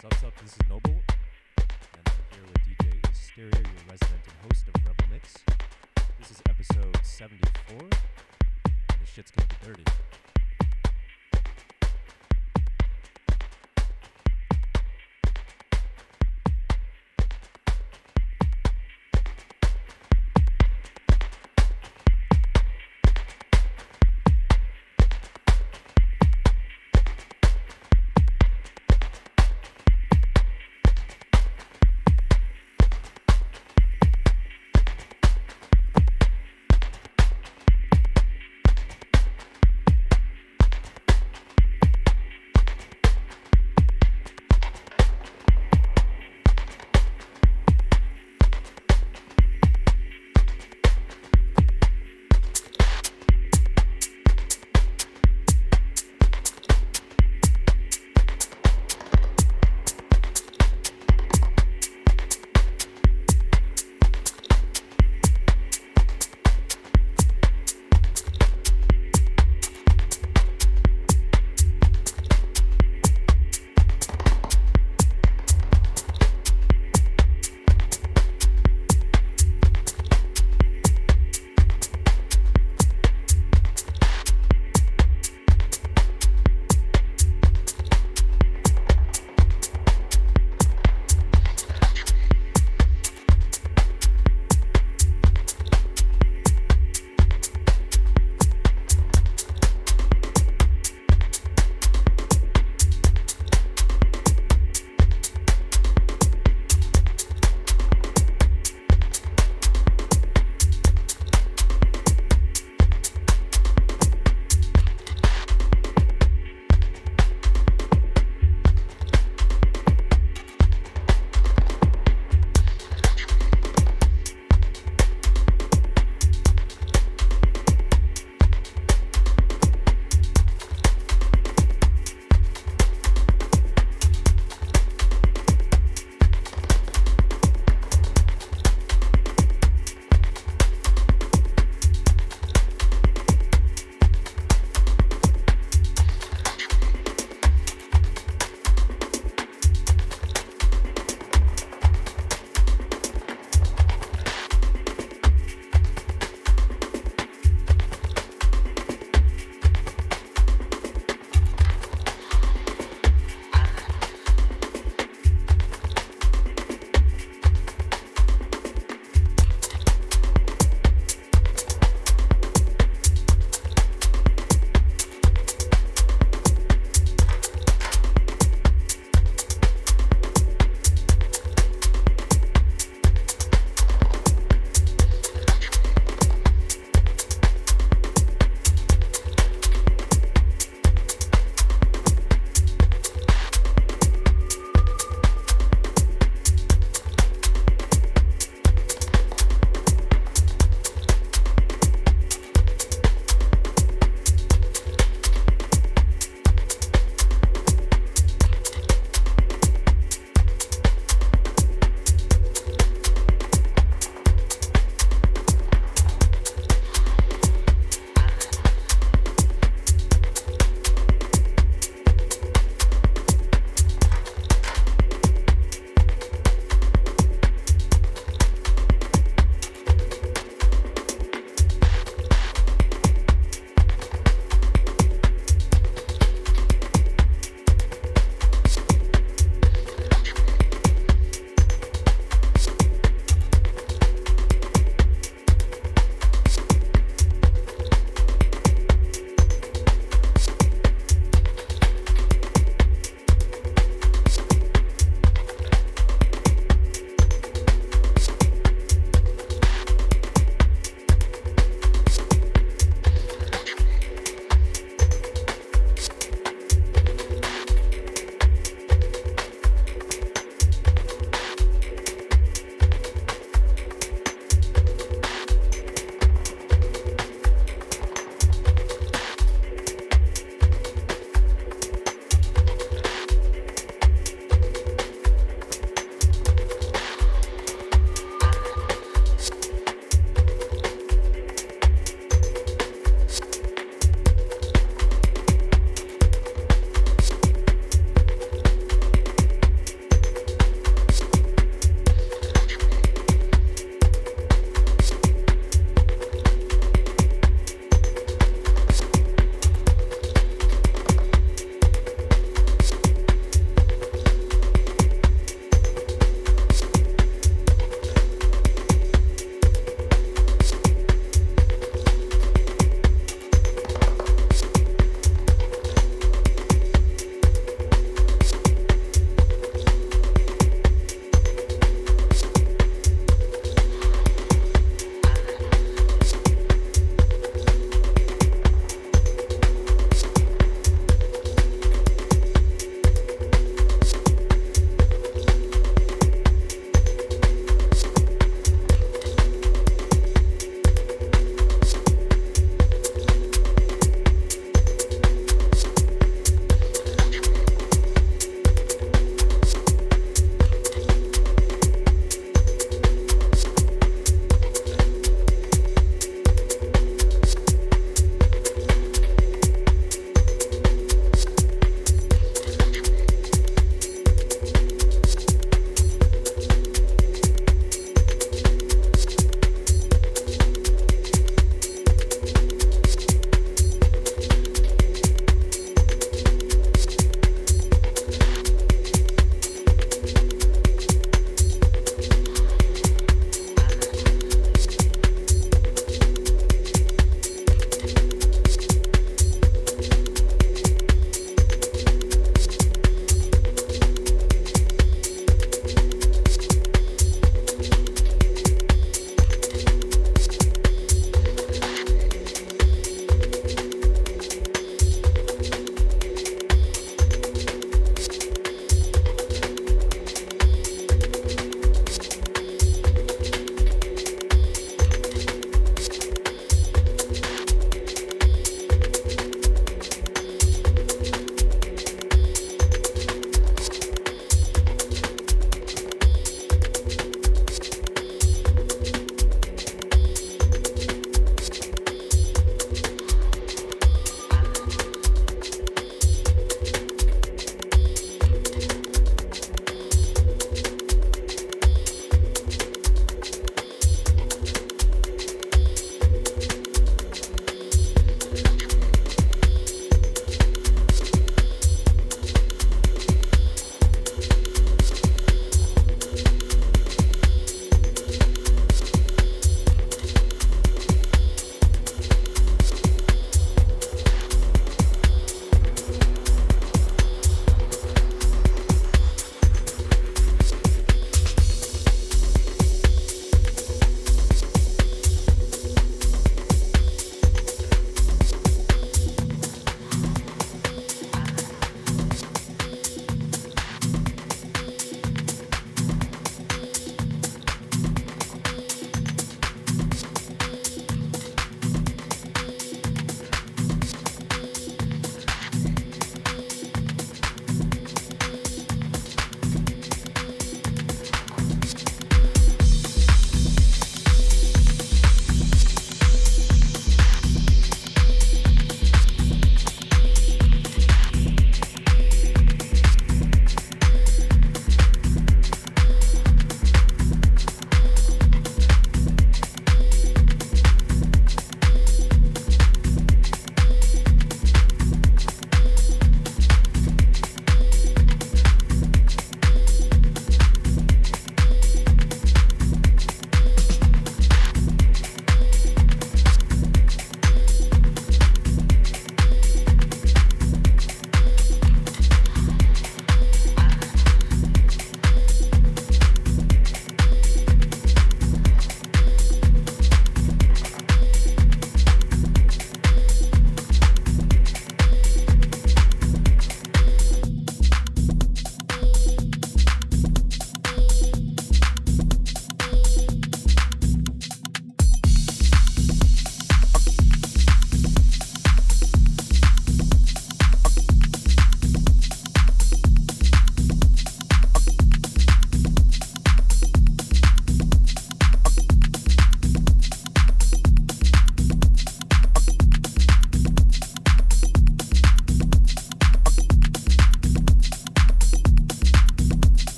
Sup, sup, this is Noble, and I'm here with DJ Hysteria, your resident and host of Rebel Mix. This is episode 74, and the shit's gonna be dirty.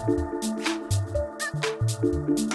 Thank you.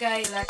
She's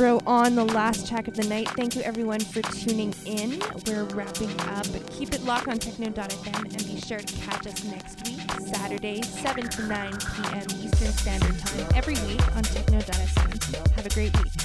throw on the last track of the night. Thank you everyone for tuning in. We're wrapping up. Keep it locked on techno.fm and be sure to catch us next week, Saturday, 7 to 9 p.m. Eastern Standard Time, every week on techno.fm. Have a great week.